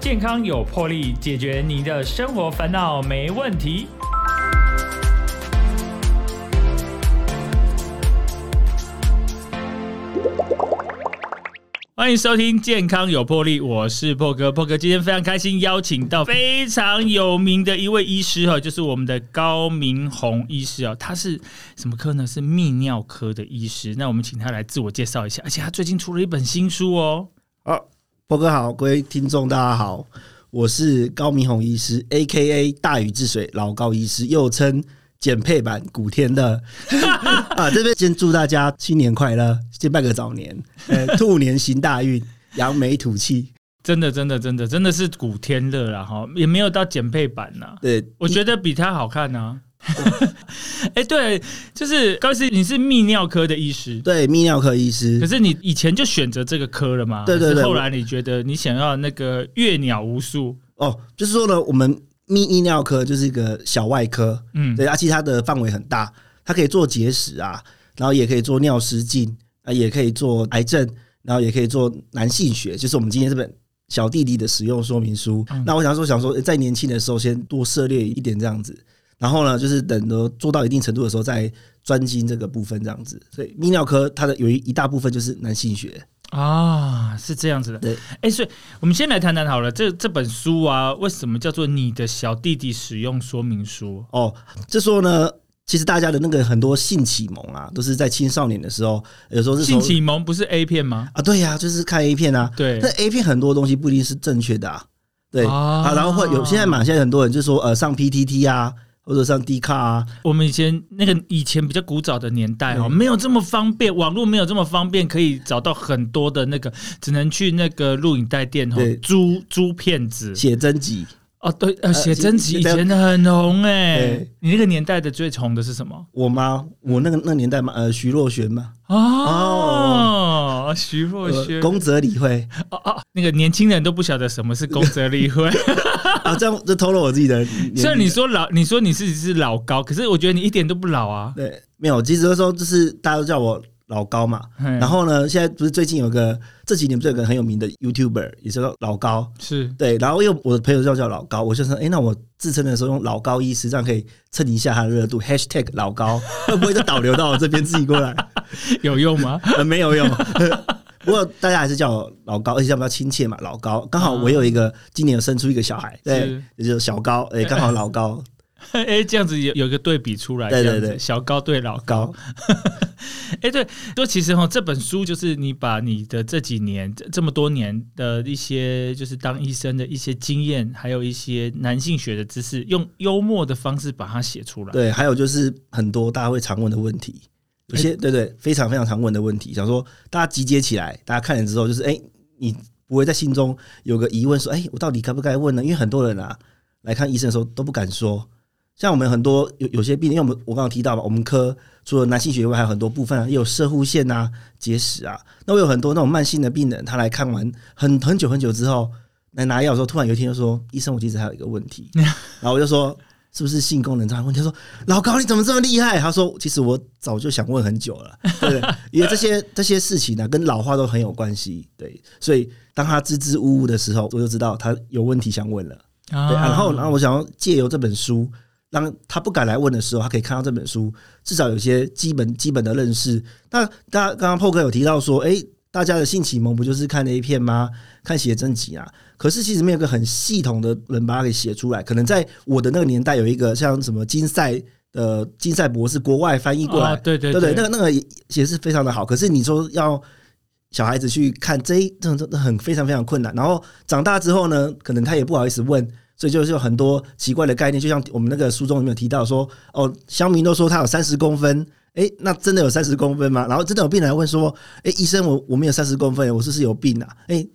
健康有魄力，解决你的生活烦恼没问题。欢迎收听《健康有魄力》，我是破哥。破哥今天非常开心，邀请到非常有名的一位医师哈，就是我们的高明宏医师啊。他是什么科呢？是泌尿科的医师。那我们请他来自我介绍一下，而且他最近出了一本新书哦。好，波哥好，各位听众大家好，我是高明宏医师，A K A 大禹治水老高医师，又称减配版古天乐 啊。这边先祝大家新年快乐，先拜个早年，呃，兔年行大运，扬眉吐气。真的，真的，真的，真的是古天乐了哈，也没有到减配版呐。对，我觉得比他好看呢。哎，对，就是高医师，你是泌尿科的医师，对，泌尿科医师。可是你以前就选择这个科了吗？对对对。后来你觉得你想要那个阅鸟无数哦，就是说呢，我们泌泌尿科就是一个小外科，嗯，对，而且它的范围很大，它可以做结石啊，然后也可以做尿失禁啊，也可以做癌症，然后也可以做男性学，就是我们今天这本小弟弟的使用说明书。那我想说，想说在年轻的时候先多涉猎一点这样子。然后呢，就是等到做到一定程度的时候，再专精这个部分，这样子。所以泌尿科它的有一一大部分就是男性学啊，是这样子的。对，哎，所以我们先来谈谈好了，这这本书啊，为什么叫做你的小弟弟使用说明书？哦，就说呢，其实大家的那个很多性启蒙啊，都是在青少年的时候，有时候是性启蒙不是 A 片吗？啊，对呀，就是看 A 片啊。对，那 A 片很多东西不一定是正确的啊。对啊，然后会有现在嘛，现在很多人就说呃，上 PTT 啊。或者上 D 卡啊，我们以前那个以前比较古早的年代哦，没有这么方便，网络没有这么方便，可以找到很多的那个，只能去那个录影带店哦，租租片子、写真集。哦，对，呃，写真集以前的很红哎。你那个年代的最红的是什么？我妈？我那个那年代嘛，呃，徐若瑄嘛。哦，徐若瑄，宫泽理惠。哦哦，那个年轻人都不晓得什么是宫泽理惠。啊，这样就透露我自己的。虽然你说老，你说你自己是老高，可是我觉得你一点都不老啊。对，没有，其实那时候就是大家都叫我。老高嘛，然后呢？现在不是最近有个这几年不是有个很有名的 YouTuber，也是老高，是对。然后因为我的朋友叫叫老高，我就说，哎，那我自称的时候用老高医师，这样可以蹭一下他的热度。Hashtag 老高 会不会就导流到我这边自己过来？有用吗？没有用。不过大家还是叫我老高，而且叫比较亲切嘛。老高刚好我有一个今年生出一个小孩，对，也就是小高，哎，刚好老高。哎，这样子有有一个对比出来，对对对，小高对老高。哎，对，说其实哈，这本书就是你把你的这几年这么多年的一些，就是当医生的一些经验，还有一些男性学的知识，用幽默的方式把它写出来。对，还有就是很多大家会常问的问题，有些对对，非常非常常问的问题，想说大家集结起来，大家看了之后，就是哎，你不会在心中有个疑问，说哎，我到底该不该问呢？因为很多人啊来看医生的时候都不敢说。像我们很多有有些病，因为我们我刚刚提到嘛，我们科除了男性血外，还有很多部分啊，也有射护腺啊、结石啊。那我有很多那种慢性的病人，他来看完很很久很久之后来拿药的时候，突然有一天就说：“医生，我其实还有一个问题。”然后我就说：“是不是性功能障碍问题？”他说：“老高，你怎么这么厉害？”他说：“其实我早就想问很久了，对，因为这些这些事情呢，跟老化都很有关系。对，所以当他支支吾吾的时候，我就知道他有问题想问了。对，然后然后我想要借由这本书。当他不敢来问的时候，他可以看到这本书，至少有些基本基本的认识。那大家刚刚破哥有提到说，哎，大家的性启蒙不就是看那一片吗？看写真集啊？可是其实没有个很系统的人把它给写出来。可能在我的那个年代，有一个像什么金赛的金赛博士，国外翻译过来，对对对对，那个那个也是非常的好。可是你说要小孩子去看这一这种真的很非常非常困难。然后长大之后呢，可能他也不好意思问。所以就是有很多奇怪的概念，就像我们那个书中有没有提到说，哦，乡民都说他有三十公分，哎，那真的有三十公分吗？然后真的有病人问说，哎，医生，我我没有三十公分，我是不是有病啊？哎，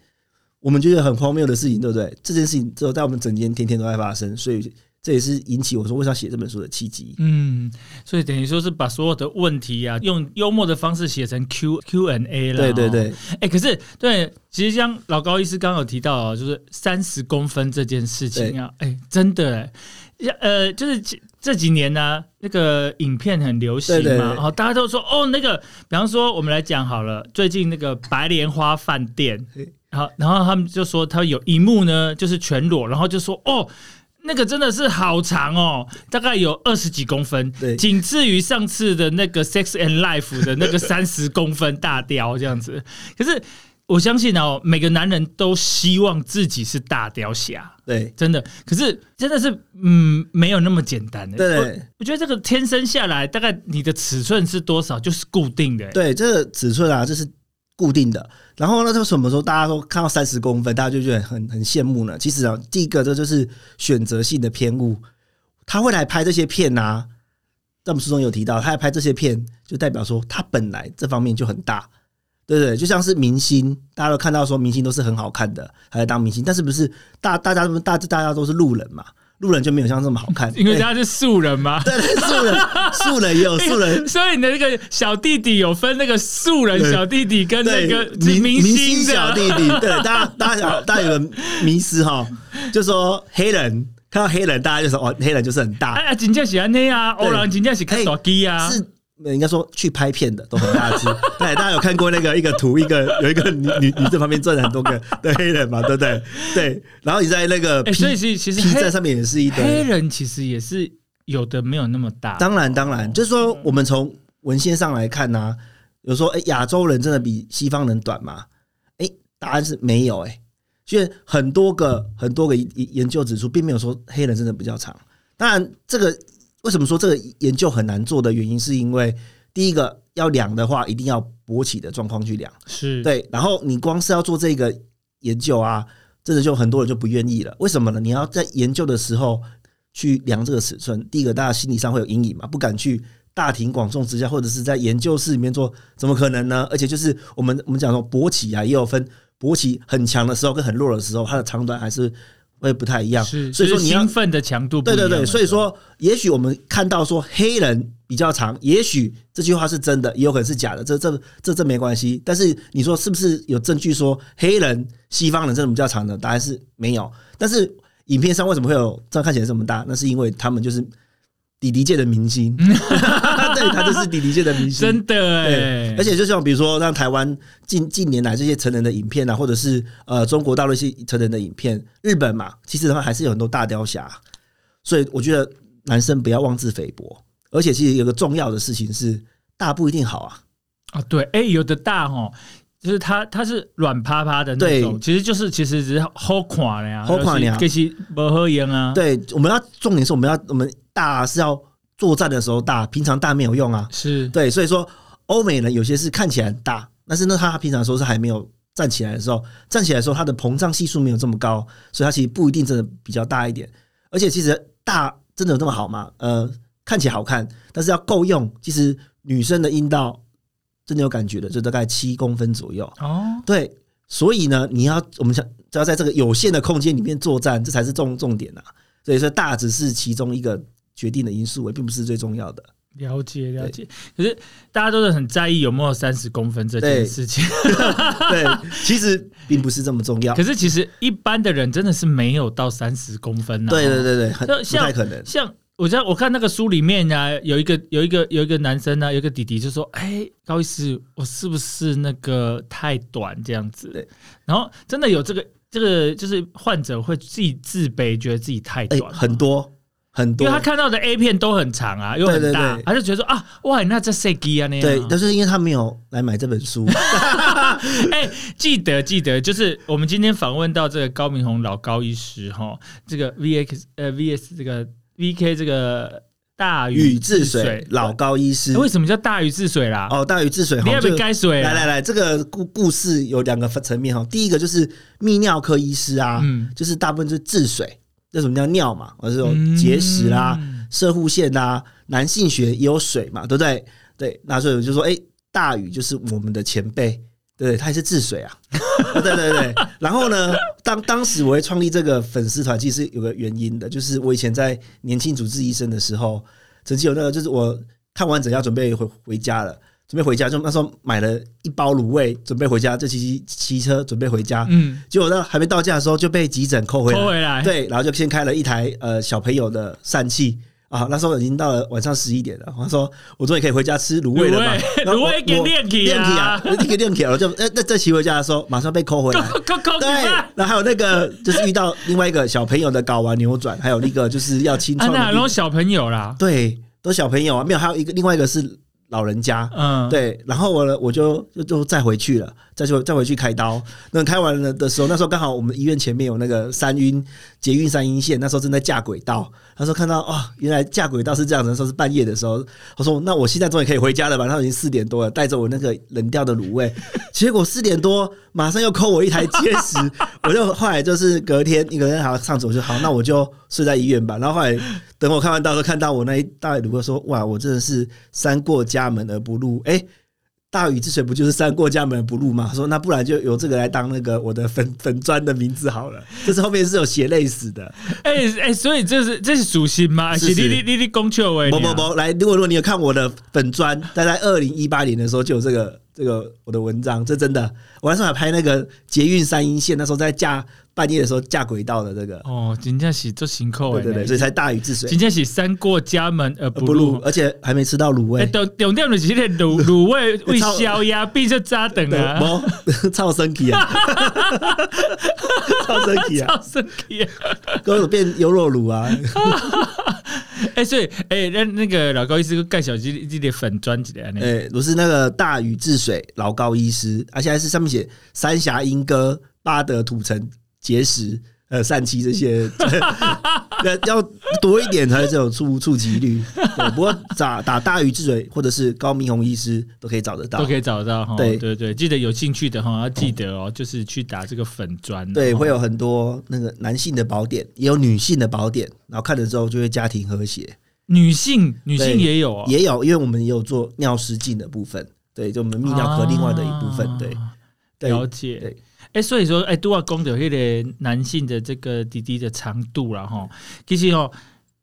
我们觉得很荒谬的事情，对不对？这件事情只有在我们整间天天都在发生，所以。这也是引起我说为啥写这本书的契机。嗯，所以等于说是把所有的问题啊，用幽默的方式写成 Q Q N A 了。对对对。哎，可是对，其实像老高医师刚刚有提到啊，就是三十公分这件事情啊，哎，真的，哎，呃，就是这几年呢，那个影片很流行嘛，然后大家都说哦，那个，比方说我们来讲好了，最近那个白莲花饭店。然后然后他们就说他有一幕呢，就是全裸，然后就说哦。那个真的是好长哦，大概有二十几公分，对仅次于上次的那个《Sex and Life》的那个三十公分大雕这样子。可是我相信哦，每个男人都希望自己是大雕侠，对真的。可是真的是，嗯，没有那么简单的。对我我觉得这个天生下来，大概你的尺寸是多少就是固定的。对，这个尺寸啊，就是固定的。然后呢，就什么时候大家都看到三十公分，大家就觉得很很羡慕呢？其实啊，第一个这就是选择性的偏误，他会来拍这些片呐、在我们书中有提到，他来拍这些片，就代表说他本来这方面就很大，对不对？就像是明星，大家都看到说明星都是很好看的，还在当明星，但是不是大大家大大家都是路人嘛？路人就没有像这么好看，因为对。他是素人嘛。对对素人素人也有 素人。所以你的那个小弟弟有分那个素人小弟弟跟那个明明星小弟弟，对大家 大家大家有个迷思哈，就说黑人看到黑人，大家就说哦，黑人就是很大，哎呀，真正是安尼啊，欧人真正是看大鸡啊，是应该说去拍片的都很大只。对，大家有看过那个一个图，一个有一个女女女这旁边站了很多个的黑人嘛，对不对？对，然后你在那个哎 P 所以其实其实 P 黑站上面也是一黑。人其实也是有的没有那么大，当然，当然，就是说我们从文献上来看呢、有说哎，亚洲人真的比西方人短吗？哎，答案是没有哎。所以很多个很多个研研究指出，并没有说黑人真的比较长。当然，这个为什么说这个研究很难做的原因，是因为第一个要量的话，一定要勃起的状况去量。是对，然后你光是要做这个研究啊，真的就很多人就不愿意了。为什么呢？你要在研究的时候去量这个尺寸，第一个大家心理上会有阴影嘛，不敢去大庭广众之下，或者是在研究室里面做，怎么可能呢？而且就是我们我们讲说勃起啊，也有分勃起很强的时候跟很弱的时候，它的长短还是会不太一样。是，所以说兴奋的强度对对对，所以说，也许我们看到说黑人比较长，也许这句话是真的，也有可能是假的，这这这这没关系。但是你说是不是有证据说黑人、西方人真的比较长的？答案是没有。但是影片上为什么会有这样看起来这么大？那是因为他们就是弟弟界的明星，对他就是弟弟界的明星，真的哎。对，，而且就像比如说，像台湾近近年来这些成人的影片啊，或者是呃中国大陆一些成人的影片，日本嘛，其实他们还是有很多大雕侠，所以我觉得男生不要妄自菲薄。而且其实有个重要的事情是，大不一定好啊。啊，对，哎，有的大哦。就是它，它是软趴趴的那种，其实就是其实只是好垮的呀，好看呀。其实不喝烟啊，对，我们要重点是我们要我们大是要作战的时候大，平常大没有用啊。是，对，所以说欧美人有些是看起来很大，但是呢，他平常的时候是还没有站起来的时候，站起来的时候，它的膨胀系数没有这么高，所以它其实不一定真的比较大一点。而且其实大真的有这么好吗？呃，看起来好看，但是要够用。其实女生的阴道真的有感觉的，就大概七公分左右。哦，对，所以呢，你要我们想只要在这个有限的空间里面作战，这才是重重点啊。所以说大只是其中一个决定的因素，也并不是最重要的。了解了解。可是大家都是很在意有没有三十公分这件事情，对，其实并不是这么重要可。是其实一般的人真的是没有到三十公分呐、对对对对，很不太可能。像我知道，我看那个书里面啊，有一个有一个有一个男生呢、有一个弟弟就说：“哎，高医师，我是不是那个太短这样子对？”然后真的有这个这个，就是患者会自己自卑，觉得自己太哎、短吗、很多很多因为他，看到的 A 片都很长啊，又很对对大，对他就觉得说啊，哇，那这谁基啊那样？对，但是因为他没有来买这本书，哎、记得记得，就是我们今天访问到这个高明宏老高医师哈，这个 VX 呃 VS 这个 VK 这个大禹禹治水老高医师哎。为什么叫大禹治水啦？哦，大禹治水哈，你要不就该水啊？来来来，这个故故事有两个层面哈。第一个就是泌尿科医师啊，嗯就是大部分就是治水，那什么叫尿嘛，或者是有结石啦、嗯射护腺啦，男性学也有水嘛，对不对？对，那所以我就说，哎、大禹就是我们的前辈，对，他也是治水啊，对对对。然后呢，当当时我会创立这个粉丝团，其实有个原因的，就是我以前在年轻主治医生的时候，曾经有那个，就是我看完诊要准备回回家了。准备回家，就那时候买了一包卤味，准备回家，就骑骑骑车准备回家，嗯，结果到还没到家的时候就被急诊扣回来，扣回来，对，然后就先开了一台呃小朋友的疝气，啊，那时候已经到了晚上十一点了。他说我终于可以回家吃卤味了嘛。卤味，给我练起练起啊啊，立刻练起了，我就那那再骑回家的时候，马上被扣回来。扣扣扣对，然后还有那个就是遇到另外一个小朋友的睾丸扭转，还有那个就是要清啊，创那拢小朋友啦，对，都小朋友啊，没有，还有一个另外一个是老人家。嗯，对，然后我呢，我就就就再回去了，再去再回去开刀。那开完了的时候，那时候刚好我们医院前面有那个三晕捷运三阴线，那时候正在架轨道。他说看到哦，原来架轨道是这样的，说是半夜的时候。他说那我现在终于可以回家了吧？然后已经四点多了，带着我那个冷掉的卤味，结果四点多马上又扣我一台结石，我就后来就是隔天一个人好上走就好，那我就睡在医院吧。然后后来等我看完到时候，看到我那一大卤味说哇，我真的是三过家门而不入，哎、大禹治水不就是三过家门不入吗？他说那不然就由这个来当那个我的粉粉砖的名字好了。就是后面是有写类似的，哎哎，所以这是这是属性吗？是你你你你讲笑话，不不不，来，如果如果你有看我的粉砖，大概二零一八年的时候就有这个这个我的文章，这真的，我那时候还拍那个捷运三阴线，那时候在架半夜的时候架轨道的这个，哦，真正是做辛苦对对对，所以才大禹治水。真正是三过家门而不不入入，。而且还没吃到卤哎，味，重重点就是那个卤 卤味为消压，并且扎等，啊，不超生气啊，超生气啊，超生气啊！跟我变优酪乳啊，哎，所以哎，那那个老高医师盖小鸡一点粉砖起来呢，哎，不是那个大禹治水老高医师，而且还是上面写三峡莺歌、巴德土城结石。呃，疝气这些，对，要多一点才是有触触及率。对，不过打打大禹治水或者是高明宏医师都可以找得到都。可以找得到哈。对对对，记得有兴趣的哈，要记得哦，就是去打这个粉砖。对，哦会有很多那个男性的宝典，也有女性的宝典，然后看了之后就会家庭和谐。女性女性也有啊，也有，因为我们也有做尿失禁的部分，对，就我们泌尿科另外的一部分，啊对，对了解。对哎、所以说，哎、都要讲到迄个男性的这个滴滴的长度了哈。其实哦，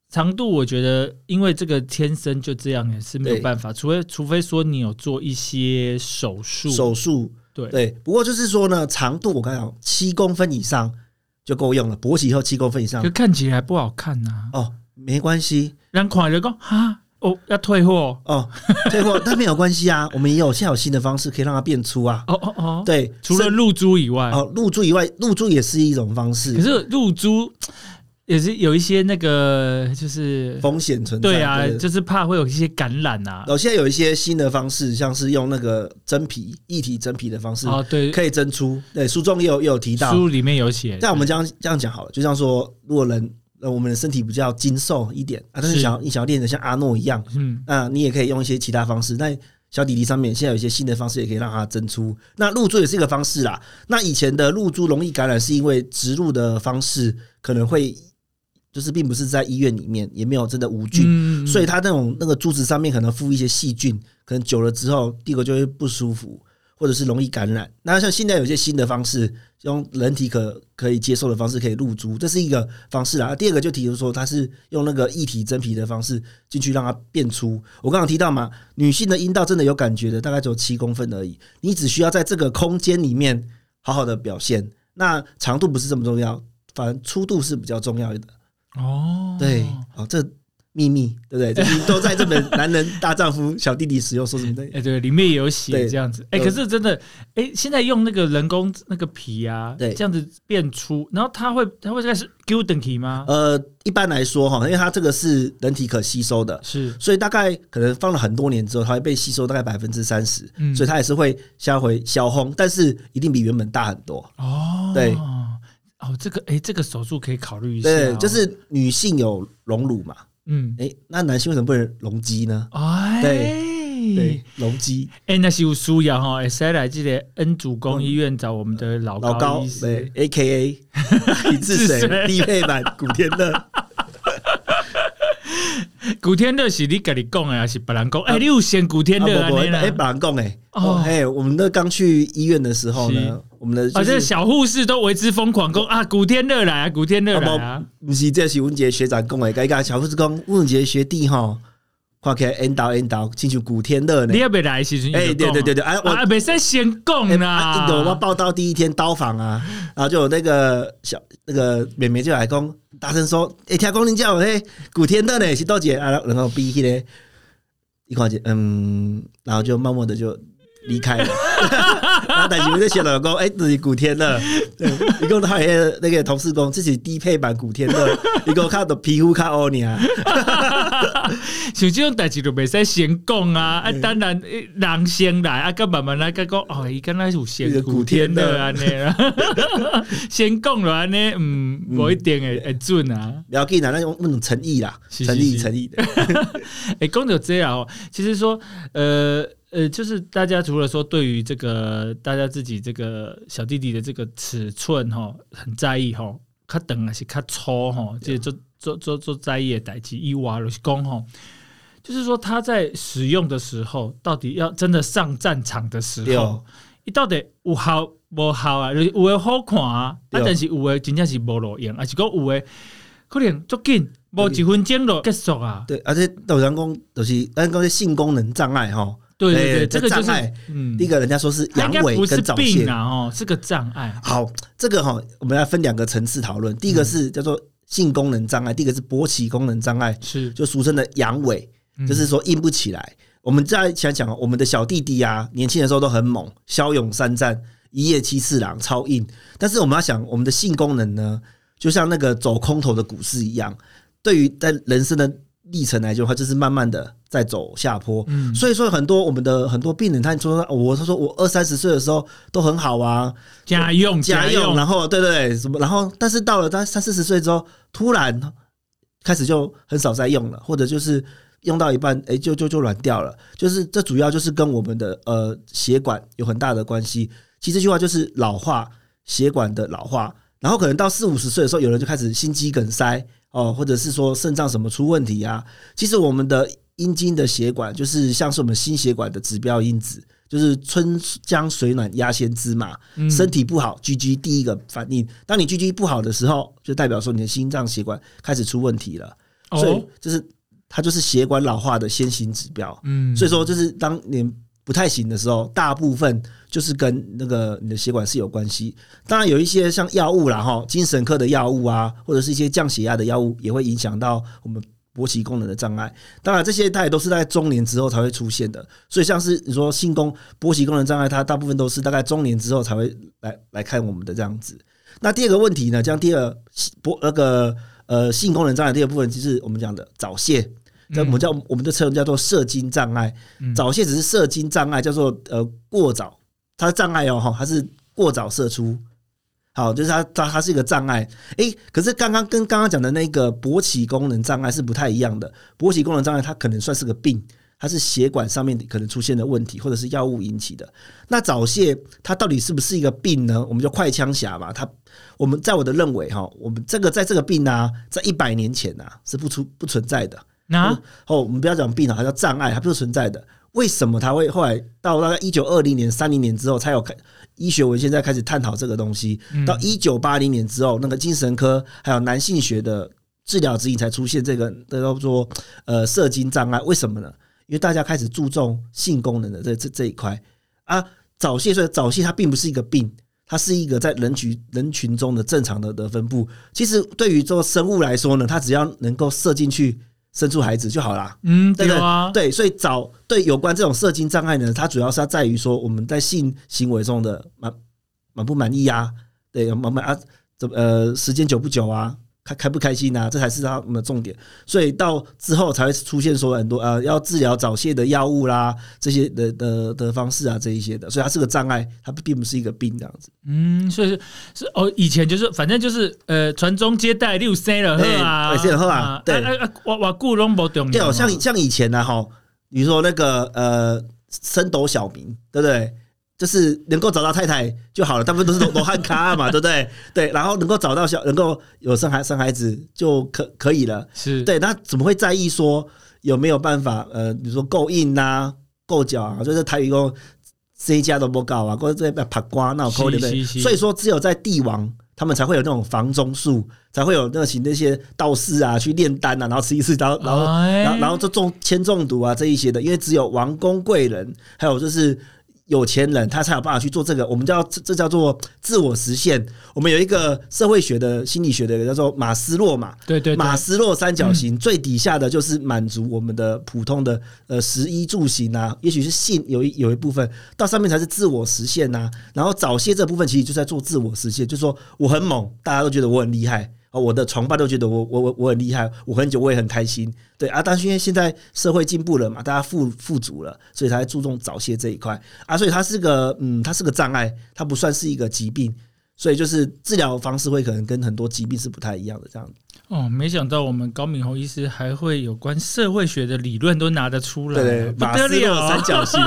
长度我觉得，因为这个天生就这样，也是没有对办法，除非除非说你有做一些手术，手术对。对。不过就是说呢，长度我刚讲七公分以上就够用了，勃起以后七公分以上。就看起来不好看呐、哦，没关系。让看就讲哈，哦，要退货，哦，退货 但没有关系啊，我们也有现在有新的方式可以让它变粗啊，哦哦哦，，对，除了露珠以外，哦露珠以外，露珠也是一种方式，可是露珠也是有一些那个，就是风险存在，对啊，對就是怕会有一些感染啊。哦，现在有一些新的方式，像是用那个真皮一体真皮的方式，哦，对，可以蒸出。对，书中也有也有提到。书里面有写，但我们这样这样讲好了，就像说，如果人呃我们的身体比较精瘦一点啊，但是是想要你想要练得像阿诺一样，嗯，那你也可以用一些其他方式。那小弟弟上面现在有一些新的方式，也可以让它增粗。那露珠也是一个方式啦。那以前的露珠容易感染，是因为植入的方式可能会就是并不是在医院里面，也没有真的无菌，嗯所以它那种那个珠子上面可能附一些细菌，可能久了之后，第一个就会不舒服，或者是容易感染。那像现在有些新的方式，用人体可可以接受的方式可以入珠，这是一个方式啦。第二个就提出说，它是用那个液体真皮的方式进去让它变粗。我刚刚提到嘛，女性的阴道真的有感觉的，大概只有七公分而已，你只需要在这个空间里面好好的表现。那长度不是这么重要，反正粗度是比较重要的。哦，对，哦，这秘密对不对？都在这本《男人大丈夫》小弟弟使用说什么的？哎、对，里面也有写对这样子。哎、有可是真的，哎、现在用那个人工那个皮啊，对这样子变粗，然后它会它会开始 Q 等体吗？呃，一般来说哈，因为它这个是人体可吸收的，是，所以大概可能放了很多年之后，它会被吸收大概百分之三十，嗯所以它也是会销回销轰，但是一定比原本大很多。哦，对哦，这个哎、这个手术可以考虑一下、对，哦，就是女性有隆乳嘛，嗯，哎，那男性为什么不能隆基呢？哎，对，隆基哎、那是有需要哈，会使来这个恩主公医院找我们的老老高医师。对，A K A 李志治水水低配版古天乐。古天乐是你跟你讲的，还是别人讲？哎、你有先古天乐啊哎，别人讲哎，哦。哦，哎，我们那刚去医院的时候呢，我们的啊，就是这小护士都为之疯狂，讲啊，古天乐来啊，古天乐来啊，不是，这是文杰学长讲的，该个小护士讲，文杰学弟哈看起来 N 导 N 导，亲像古天乐呢。你。要别来时阵，哎，对对对对，哎，我啊，袂使先讲哎啦啊，有我报道第一天刀访啊，然后就有那个小那个妹妹就来讲，大声说：“哎、听讲恁叫嘿古天乐呢是多姐啊？”然后逼起来一看见，嗯，然后就默默的就离开了。然后但是我就写了讲，哎、这是古天乐，对，一共他也那个同事讲，这是低配版古天乐，一共看的皮肤看欧尼啊，像这种代志就袂使先讲啊，啊，当然人先来，啊，甲慢慢来，甲讲哦，伊敢若有先古天乐。安尼啦，先讲了安尼，嗯，无一定会会准啊。不要紧啊，那种那种诚意啦，诚意诚意。的，哎，讲到这样哦，其实说，呃呃，就是大家除了说对于这个大家自己这个小弟弟的这个尺寸哈、哦、很在意哈、哦，较长还是较粗哈、哦，这做做做做在意的代志以外，就是讲哈，就是说他在使用的时候，到底要真的上战场的时候对哦，伊到底有效无效啊？就是有的好看啊，啊，但是有的真正是无路用，还是讲有的可能足紧，无一分钟就结束啊。对，而且有人讲就是咱讲的性功能障碍哈。对对对，哎这个就是障碍嗯第一个人家说是阳痿跟早泄哦，是个障碍。好，这个哈，我们要分两个层次讨论。第一个是叫做性功能障碍，第一个是勃起功能障碍，是，就俗称的阳痿，嗯就是说硬不起来。我们再想想，我们的小弟弟啊，年轻的时候都很猛，骁勇善战，一夜七次郎，超硬。但是我们要想，我们的性功能呢，就像那个走空头的股市一样，对于在人生的历程来讲的话就是慢慢的在走下坡。嗯，所以说，很多我们的很多病人，他说哦我他说我二三十岁的时候都很好啊，家用家用，用，然后对对对，什么，然后但是到了他三四十岁之后，突然开始就很少再用了，或者就是用到一半，哎、就就就软掉了。就是这主要就是跟我们的呃血管有很大的关系。其实这句话就是老化，血管的老化，然后可能到四五十岁的时候，有人就开始心肌梗塞哦，或者是说肾脏什么出问题啊。其实我们的阴茎的血管就是像是我们心血管的指标因子，就是春江水暖鸭先知嘛。嗯身体不好，GG 第一个反应，当你 GG 不好的时候，就代表说你的心脏血管开始出问题了，所以哦，就是它就是血管老化的先行指标。嗯，所以说，就是当你不太行的时候，大部分就是跟那个你的血管是有关系。当然有一些像药物啦，哈，精神科的药物啊，或者是一些降血压的药物，也会影响到我们勃起功能的障碍。当然，这些它也都是在中年之后才会出现的。所以，像是你说性功勃起功能障碍，它大部分都是大概中年之后才会来来看我们的这样子。那第二个问题呢，像第二勃那个呃性功能障碍第二部分，就是我们讲的早泄。这我们叫我们的称叫做射精障碍，嗯早泄只是射精障碍，叫做呃过早，它的障碍哦哈，它是过早射出。好，就是它它它是一个障碍，诶，可是刚刚跟刚刚讲的那个勃起功能障碍是不太一样的。勃起功能障碍它可能算是个病，它是血管上面可能出现的问题，或者是药物引起的。那早泄它到底是不是一个病呢？我们就快枪侠嘛，它我们在我的认为哈，我们这个在这个病啊，在一百年前啊是不出不存在的。那哦，我们不要讲病了，它叫障碍，它不是存在的。为什么它会后来到大概一九二零年、三零年之后才有开医学文献在开始探讨这个东西？到一九八零年之后，那个精神科还有男性学的治疗指引才出现这个叫做呃射精障碍。为什么呢？因为大家开始注重性功能的这这这一块啊。早泄，所以早泄它并不是一个病，它是一个在人群人群中的正常的的分布。其实对于做生物来说呢，它只要能够射进去。生出孩子就好啦，嗯，对不对？啊，对？所以找对有关这种射精障碍呢，它主要是要在于说我们在性行为中的满满不满意啊，对，满满啊，怎么呃时间久不久啊，开开不开心啊，这才是他们的重点。所以到之后才会出现说很多呃要治疗早泄的药物啦，这些的的的方式啊，这一些的，所以它是个障碍，它并不是一个病这样子。嗯，所以是是哦，以前就是反正就是呃传宗接代，六 C 了喝啊，哎生了好啊对我我故拢无懂对哦，像像以前呢，哈，比如说那个呃，升斗小民，对不对？就是能够找到太太就好了，大部分都是罗罗汉咖嘛，对不对？对，然后能够找到小，能够有生孩生孩子就可可以了。是对，那怎么会在意说有没有办法？呃，比如说够硬啊，够脚啊，就是台语讲这一家都不搞啊，或者这边爬瓜那有扣对不对？所以说，只有在帝王他们才会有那种房中术，才会有那请那些道士啊去炼丹啊，然后吃一次刀，然后哎然后然后就中铅中毒啊这一些的，因为只有王公贵人，还有就是有钱人，他才有办法去做这个。我们叫这这叫做自我实现。我们有一个社会学的心理学的叫做马斯洛嘛，对对对马斯洛三角形、最底下的就是满足我们的普通的呃食衣住行啊，也许是性有一有一部分，到上面才是自我实现呐、然后早些这部分其实就是在做自我实现，就是说我很猛，大家都觉得我很厉害。哦，我的床伴都觉得我我我我很厉害，我很久我也很开心，对啊，但是因为现在社会进步了嘛，大家富富足了，所以才注重早泄这一块。啊，所以它是个嗯，它是个障碍，它不算是一个疾病，所以就是治疗方式会可能跟很多疾病是不太一样的这样。哦，没想到我们高敏宏医师还会有关社会学的理论都拿得出来，对对，不得了啊！三角形，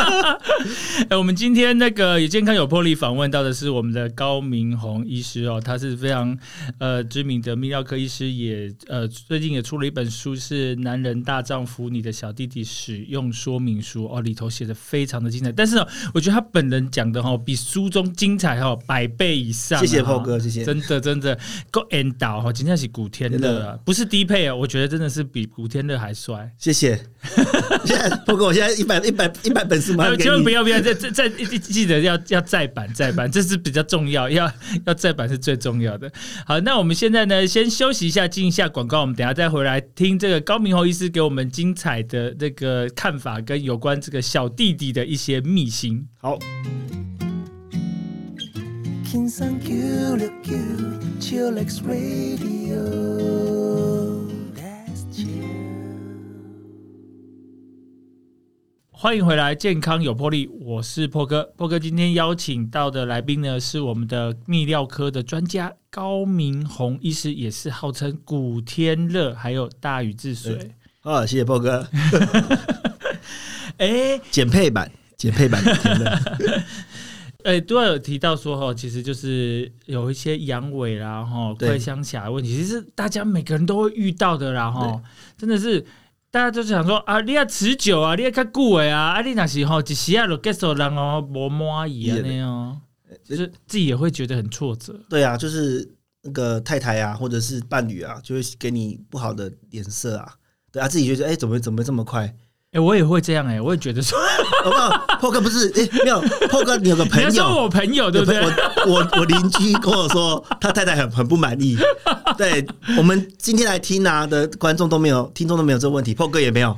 哎，我们今天那个有健康有魄力访问到的是我们的高明宏医师哦，他是非常呃知名的泌尿科医师，也呃最近也出了一本书，是《男人大丈夫你的小弟弟使用说明书》哦，里头写的非常的精彩。但是、哦、我觉得他本人讲的哦，比书中精彩哦百倍以上啊、谢谢炮炮哥，谢谢。真的真的够 end 导哈，今天是古天乐啊，不是低配啊，我觉得真的是比古天乐还帅。谢谢。现在不过我现在一百一百一百本书马上给千万不。要不要再再记得要要再版再版，这是比较重要，要要再版是最重要的。好，那我们现在呢，先休息一下，进一下广告，我们等下再回来听这个高明侯医师给我们精彩的这个看法，跟有关这个小弟弟的一些秘辛。好，天生九六九，Chill X Radio。欢迎回来，健康有魄力，我是破哥。破哥今天邀请到的来宾呢，是我们的泌尿科的专家高明宏医师，也是号称古天乐，还有大禹治水。好，谢谢破哥。哎、减配版，减配版真的。哎，都有提到说哈，其实就是有一些阳痿啦，哈，对快枪侠的问题，其实大家每个人都会遇到的啦，哈，真的是大家都想说啊，你要持久啊，你要看顾伟啊，啊，你那时候一时啊就结束人哦，无满意啊那样，就是自己也会觉得很挫折。对啊，就是那个太太啊，或者是伴侣啊，就会给你不好的脸色啊。对啊，自己觉得哎、怎么怎么这么快？哎、我也会这样哎、我也觉得说，好不好破哥不是哎、没有破哥，你有个朋你说友，我朋友对不对？我我我邻居跟我说，他太太很很不满意。对我们今天来听啊的观众都没有，听众都没有这个问题，破哥也没有，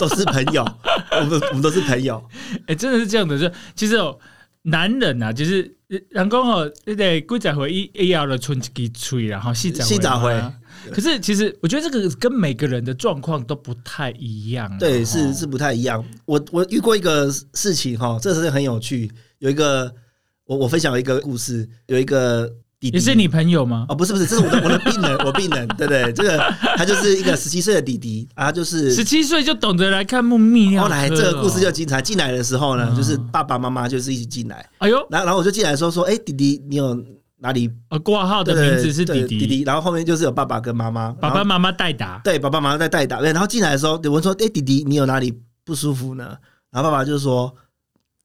都是朋友，我们我们都是朋友。哎、真的是这样的，就其实哦，男人啊，就是人讲哦，那个几十回一一要了春一支嘴，然后细细十回可是其实我觉得这个跟每个人的状况都不太一样啊。对，哦是是不太一样。我我遇过一个事情哈，这个是很有趣。有一个我我分享一个故事，有一个弟弟你是你朋友吗？哦，不是不是，这是我的我的病人，我病人，对对，这个他就是一个十七岁的弟弟啊，他就是十七岁就懂得来看墓泌尿后来这个故事就精彩。进来的时候呢，嗯就是爸爸妈妈就是一起进来，哎呦，然后然后我就进来说说，哎，弟弟，你有哪里呃，挂号的对名字是弟弟，弟弟，然后后面就是有爸爸跟妈妈，爸爸妈妈代打。对，爸爸妈妈在代打。对，然后进来的时候，我说：“哎、弟弟，你有哪里不舒服呢？”然后爸爸就说：“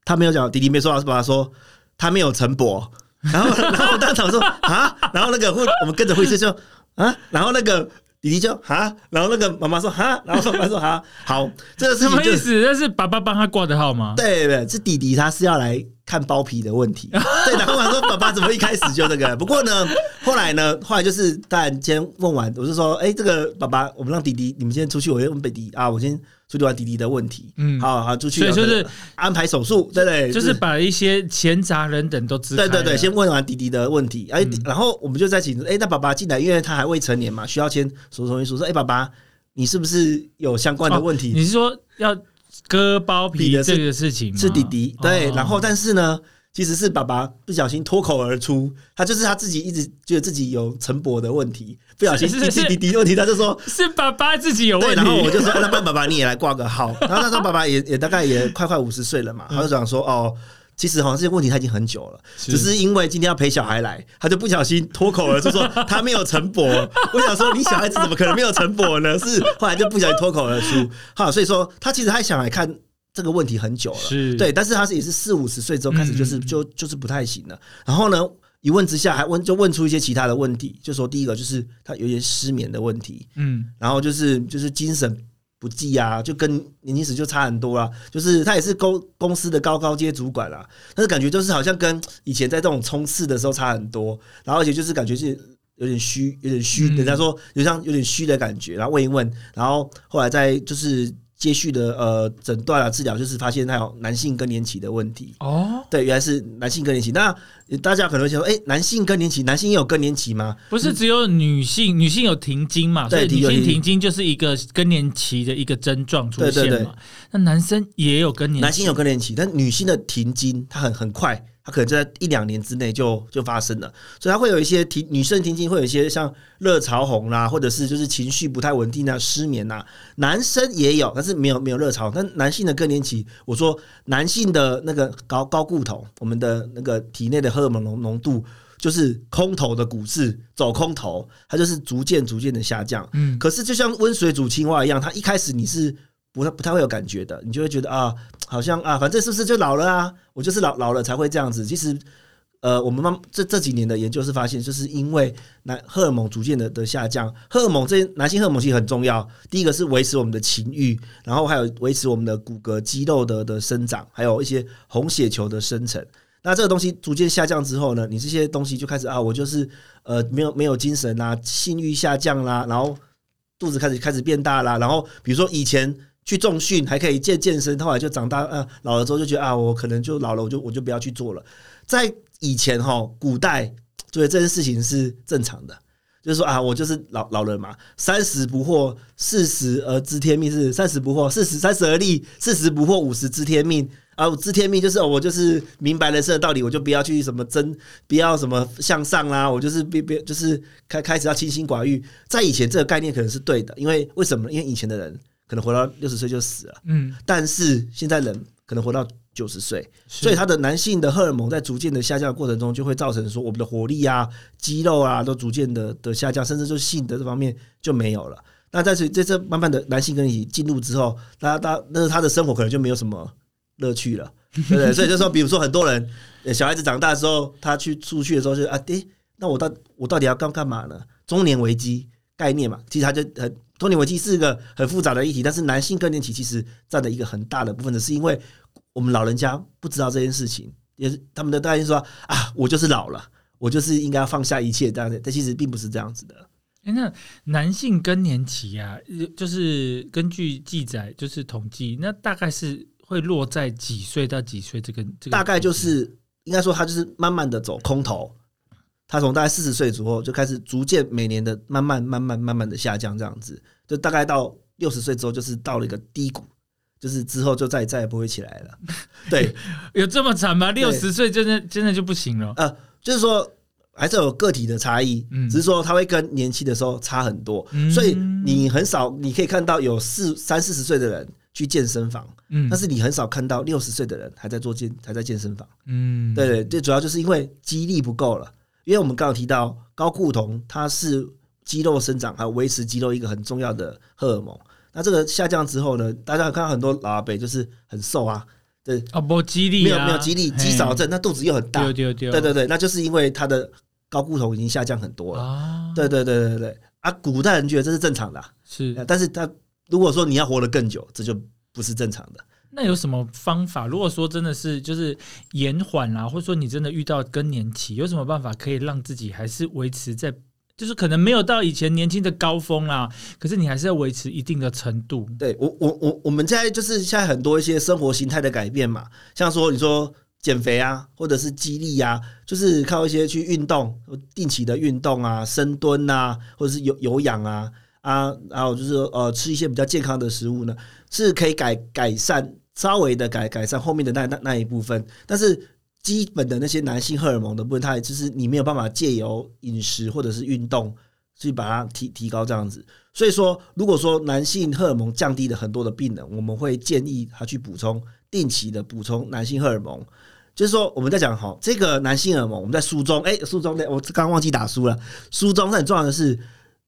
他没有讲，弟弟没说，是爸爸说他没有晨勃。”然后，然后我当场说：“啊！”然后那个护，我们跟着护士就啊，然后那个弟弟就啊，然后那个妈妈说：“哈！”然后说：“他说：“啊，好，这什么意思？那是爸爸帮他挂的号吗？对对，是弟弟他是要来看包皮的问题。对，然后我说爸爸怎么一开始就这个？不过呢，后来呢，后来就是当然今天问完，我就说，哎、这个爸爸，我们让弟弟，你们先出去，我先问弟弟啊，我先处理完弟弟的问题。嗯好好出去，所以就是安排手术，对对，就是把一些闲杂人等都支开了对对对，先问完弟弟的问题，哎、嗯然后我们就在请，哎、那爸爸进来，因为他还未成年嘛，需要签手术同意书，说，哎、爸爸，你是不是有相关的问题？哦你是说要割包皮的这个事情吗是弟弟，对，哦然后但是呢，其实是爸爸不小心脱口而出，他就是他自己一直觉得自己有陈伯的问题，不小心是弟弟的问题，他就说。是爸爸自己有，问题。然后我就说，哎那爸爸你也来挂个号。然后那时候爸爸也也大概也快快五十岁了嘛，嗯他就想说，哦，其实好像这些问题他已经很久了，只是因为今天要陪小孩来，他就不小心脱口而出说他没有晨勃。我想说，你小孩子怎么可能没有晨勃呢？是后来就不小心脱口而出。好，所以说他其实他想来看这个问题很久了，是对，但是他是也是四五十岁之后开始就是、嗯就就是不太行了。然后呢，一问之下还问就问出一些其他的问题，就说第一个就是他有一些失眠的问题，嗯然后就是就是精神不济啊，就跟年轻时就差很多啦。就是他也是公公司的高高阶主管啦，但是感觉就是好像跟以前在这种冲刺的时候差很多，然后而且就是感觉是有点虚，有点虚，嗯。人家说有像有点虚的感觉，然后问一问，然后后来再就是接续的呃诊断啊治疗，就是发现他有男性更年期的问题。哦，对，原来是男性更年期。那大家可能会想说，哎、男性更年期，男性也有更年期吗？不是只有女性，女性有停经嘛，所以女性停停经就是一个更年期的一个症状出现嘛。对对对那男生也有更年期，男性有更年期，但女性的停经它很很快，它可能就在一两年之内就就发生了，所以它会有一些停女生停经会有一些像热潮红啦，或者是就是情绪不太稳定啊、失眠呐、男生也有，但是没有没有热潮，但男性的更年期，我说男性的那个高高固酮，我们的那个体内的荷尔蒙浓浓度。就是空头的股市走空头，它就是逐渐逐渐的下降。嗯可是就像温水煮青蛙一样，它一开始你是不太不太会有感觉的，你就会觉得啊，好像啊，反正是不是就老了啊？我就是老老了才会这样子。其实，呃，我们慢这这几年的研究是发现，就是因为男荷尔蒙逐渐的的下降，荷尔蒙这男性荷尔蒙其实很重要。第一个是维持我们的情欲，然后还有维持我们的骨骼肌肉的的生长，还有一些红血球的生成。那这个东西逐渐下降之后呢，你这些东西就开始啊，我就是呃没有没有精神啦，性欲下降啦，然后肚子开始开始变大啦，然后比如说以前去重训还可以健健身，后来就长大呃老了之后就觉得啊，我可能就老了，我就我就不要去做了。在以前哈，古代觉得这件事情是正常的。就是说啊，我就是老老人嘛，三十不惑，四十而知天命是三十不惑，四十三十而立，四十不惑，五十知天命啊。我知天命就是、哦我就是明白人生的道理，我就不要去什么争，不要什么向上啦，我就是别别就是开开始要清心寡欲。在以前这个概念可能是对的，因为为什么？因为以前的人可能活到六十岁就死了，嗯，但是现在人可能活到九十岁，所以他的男性的荷尔蒙在逐渐的下降的过程中，就会造成说我们的活力啊、肌肉啊都逐渐的的下降，甚至就性的这方面就没有了。那在这在这慢慢的男性跟你进入之后，那他那他的生活可能就没有什么乐趣了，对 不对？所以就说，比如说很多人呃小孩子长大之后，他去出去的时候就啊，诶，那我到我到底要干干嘛呢？中年危机概念嘛，其实他就很中年危机是一个很复杂的议题，但是男性更年期其实占了一个很大的部分的，是因为我们老人家不知道这件事情，也是他们的担心说啊，我就是老了，我就是应该要放下一切这样子，但其实并不是这样子的。诶那男性更年期啊，呃就是根据记载，就是统计，那大概是会落在几岁到几岁？这个这个大概就是应该说，他就是慢慢的走空头，他从大概四十岁左右就开始逐渐每年的慢慢慢慢慢慢的下降，这样子，就大概到六十岁之后，就是到了一个低谷，就是之后就再再也不会起来了。对，有这么惨吗？六十岁真的真的就不行了。呃，就是说还是有个体的差异，嗯。只是说它会跟年轻的时候差很多，嗯。所以你很少你可以看到有四三四十岁的人去健身房，嗯。但是你很少看到六十岁的人还在做健还在健身房。嗯，对对，最主要就是因为肌力不够了，因为我们刚刚有提到高固酮，它是肌肉生长还有维持肌肉一个很重要的荷尔蒙。那这个下降之后呢，大家看到很多老阿伯就是很瘦啊，对，哦，不肌力没有啊，没有肌力，嘿肌少症，那肚子又很大，对对对，那就是因为他的高固酮已经下降很多了。啊，对对对对对啊，古代人觉得这是正常的啊、是。但是他如果说你要活得更久，这就不是正常的。那有什么方法？如果说真的是就是延缓啦，或者说你真的遇到更年期，有什么办法可以让自己还是维持在，就是可能没有到以前年轻的高峰啦，可是你还是要维持一定的程度。对我我我我们现在就是现在很多一些生活形态的改变嘛，像说你说减肥啊，或者是激励啊，就是靠一些去运动，定期的运动啊，深蹲啊，或者是有有氧啊啊，然后就是呃吃一些比较健康的食物呢，是可以改改善稍微的改改善后面的那那那一部分，但是。基本的那些男性荷尔蒙的部分，它也就是你没有办法借由饮食或者是运动去把它提提高这样子。所以说，如果说男性荷尔蒙降低了很多的病人，我们会建议他去补充定期的补充男性荷尔蒙。就是说，我们在讲哈，这个男性荷尔蒙，我们在书中，哎、书中的我刚忘记打书了。书中很重要的是，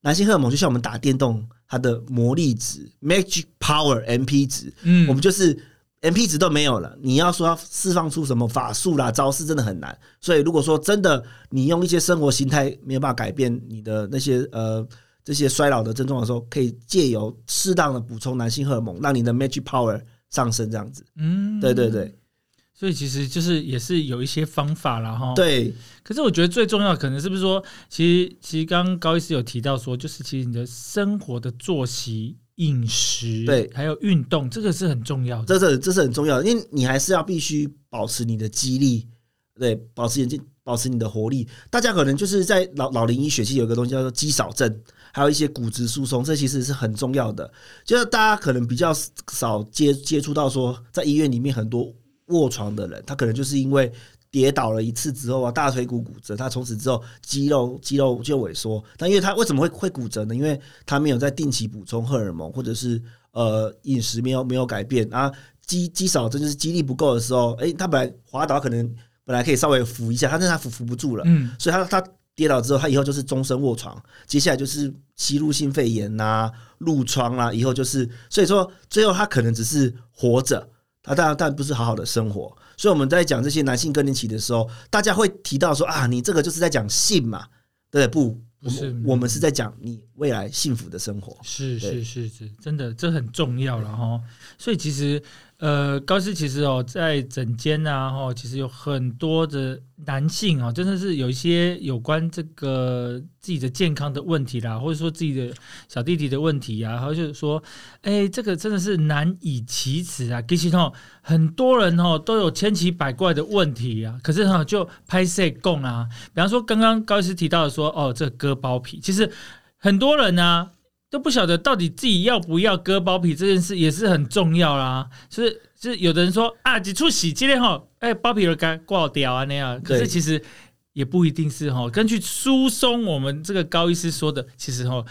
男性荷尔蒙就像我们打电动，它的魔力值 （magic power） MP 值，嗯我们就是 MP 值都没有了，你要说要释放出什么法术啦、招式，真的很难。所以如果说真的你用一些生活形态没有办法改变你的那些呃这些衰老的症状的时候，可以借由适当的补充男性荷尔蒙，让你的 magic power 上升，这样子。嗯，对对对所以其实就是也是有一些方法啦哈。。对，可是我觉得最重要的可能是不是说，其实其实刚刚高医师有提到说，就是其实你的生活的作息、饮食，对还有运动，这个是很重要的。这是这是很重要的，因为你还是要必须保持你的肌力，对，保持眼睛，保持你的活力。大家可能就是在老老龄医学，其实有一个东西叫做肌少症，还有一些骨质疏松，这其实是很重要的。就是大家可能比较少接接触到说，在医院里面很多卧床的人，他可能就是因为跌倒了一次之后啊，大腿骨骨折，他从此之后肌肉肌肉就萎缩。但因为他为什么会会骨折呢？因为他没有在定期补充荷尔蒙，或者是呃饮食没有没有改变啊，肌肌少症就是肌力不够的时候，诶，他本来滑倒可能本来可以稍微扶一下，但是他扶扶不住了，嗯，所以他他跌倒之后，他以后就是终身卧床，接下来就是吸入性肺炎呐、褥疮啦，以后就是，所以说最后他可能只是活着，他当然但不是好好的生活。所以我们在讲这些男性更年期的时候，大家会提到说啊，你这个就是在讲性嘛，对不对？不，不是我们我们是在讲你未来幸福的生活。是是是是，真的这很重要了哈。所以其实呃，高师其实哦，在诊间啊，哈，其实有很多的男性哦，真的是有一些有关这个自己的健康的问题啦，或者说自己的小弟弟的问题啊，然后就是说，哎，这个真的是难以启齿啊。其实哦，很多人哦都有千奇百怪的问题啊，可是哈、就拍摄供啊，比方说刚刚高医师提到的说，哦，这割包皮，其实很多人呢、都不晓得到底自己要不要割包皮这件事也是很重要啦。就是就是有的人说啊，几处洗今天哈，哎，包皮儿该挂掉啊那样，可是其实也不一定是哈。根据疏松，我们这个高医师说的，其实哈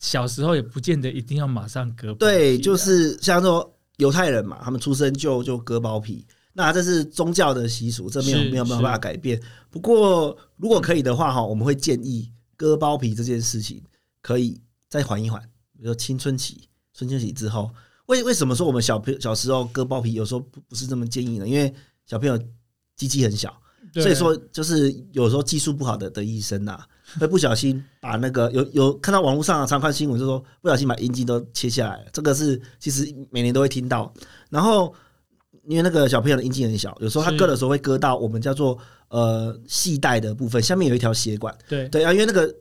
小时候也不见得一定要马上割包皮啊。对，就是像说犹太人嘛，他们出生就就割包皮，那这是宗教的习俗，这没有是没有没有办法改变。不过如果可以的话哈，我们会建议割包皮这件事情可以再缓一缓，比如说青春期、春春期之后。为为什么说我们小朋小时候割包皮有时候不不是这么建议呢？因为小朋友鸡鸡很小，所以说就是有时候技术不好的的医生呐、会不小心把那个有有看到网络上啊常看新闻，就说不小心把阴茎都切下来了，这个是其实每年都会听到。然后因为那个小朋友的阴茎很小，有时候他割的时候会割到我们叫做呃系带的部分，下面有一条血管。对对啊，因为那个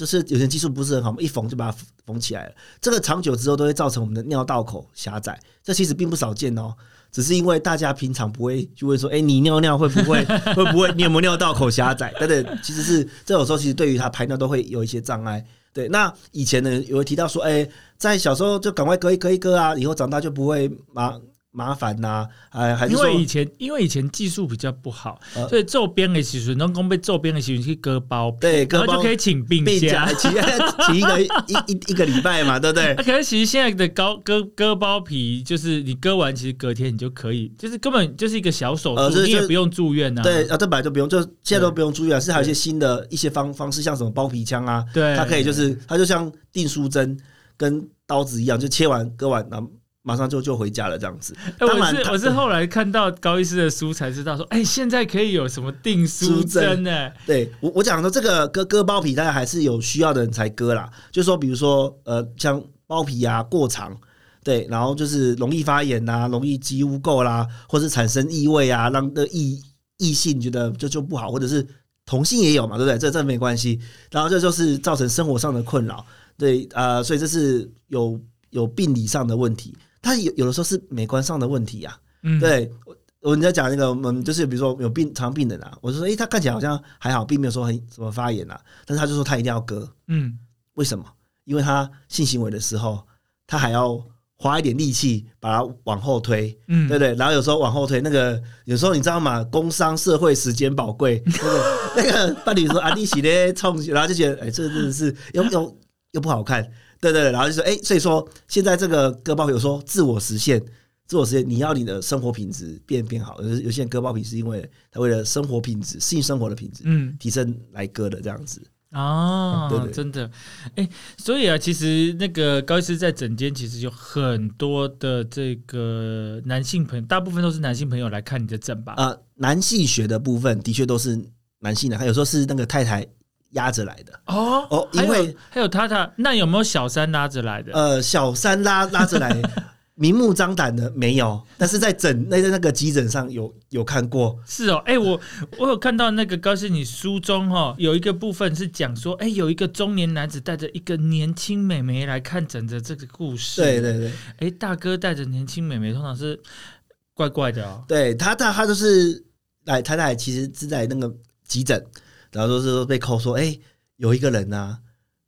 就是有些技术不是很好，一缝就把它缝起来了。这个长久之后都会造成我们的尿道口狭窄，这其实并不少见哦。只是因为大家平常不会去问说，哎、你尿尿会不会 会不会你有没有尿道口狭窄？等等，其实是这种时候其实对于他排尿都会有一些障碍。对，那以前呢有提到说，哎、在小时候就赶快割一割一割啊，以后长大就不会麻麻烦呐、哎，还是说因为以前因为以前技术比较不好，呃所以周边的时候，能够被周边的时候去割包皮，对割包然后就可以请病病假假。请请一个一一一个礼拜嘛，对不对那？可是其实现在的高割割包皮，就是你割完，其实隔天你就可以，就是根本就是一个小手术，你也不用住院呐、对啊，这本来就不用，就现在都不用住院。是还有一些新的一些方方式，像什么包皮枪啊，对它可以就是它就像订书针跟刀子一样，就切完割完，然后马上就就回家了这样子。我是我是后来看到高医师的书才知道说，哎、现在可以有什么定书针呢、对我我讲的这个割割包皮，大家还是有需要的人才割啦。就说比如说呃，像包皮啊过长。对，然后就是容易发炎呐、容易积污垢啦，或是产生异味啊，让的异异性觉得就就不好，或者是同性也有嘛，对不对？这这没关系。然后这就是造成生活上的困扰，对，呃，所以这是有有病理上的问题，它有有的时候是美观上的问题啊。嗯，对，我我们在讲那个，我们就是比如说有病常病人啊，我就说，诶，他看起来好像还好，并没有说很什么发炎啊，但是他就说他一定要割，嗯，为什么？因为他性行为的时候，他还要花一点力气把它往后推，嗯，对不对？然后有时候往后推，那个有时候你知道吗？工商社会时间宝贵，那个那个伴侣说啊，你洗咧冲，然后就觉得，哎、这个真的是又又又不好看，对对对，然后就说，哎、所以说现在这个割包皮有说自我实现。自我实现，你要你的生活品质变变好。有有些人割包皮是因为他为了生活品质、性生活的品质嗯，提升来割的这样子。哦，对对真的，哎、所以啊，其实那个高医师在诊间其实有很多的这个男性朋友，大部分都是男性朋友来看你的诊吧？呃，男性学的部分的确都是男性的，还有时候是那个太太压着来的。哦哦因还有为还有他他那有没有小三拉着来的？呃，小三拉拉着来，明目张胆的没有，但是在诊那在那个急诊上有有看过。是哦，哎、我我有看到那个高师你书中哈、有一个部分是讲说，哎、有一个中年男子带着一个年轻美眉来看诊的这个故事。对对对哎、大哥带着年轻美眉，通常是怪怪的哦。对，他他他就是来他来其实是在那个急诊，然后说是被扣说，哎、有一个人啊，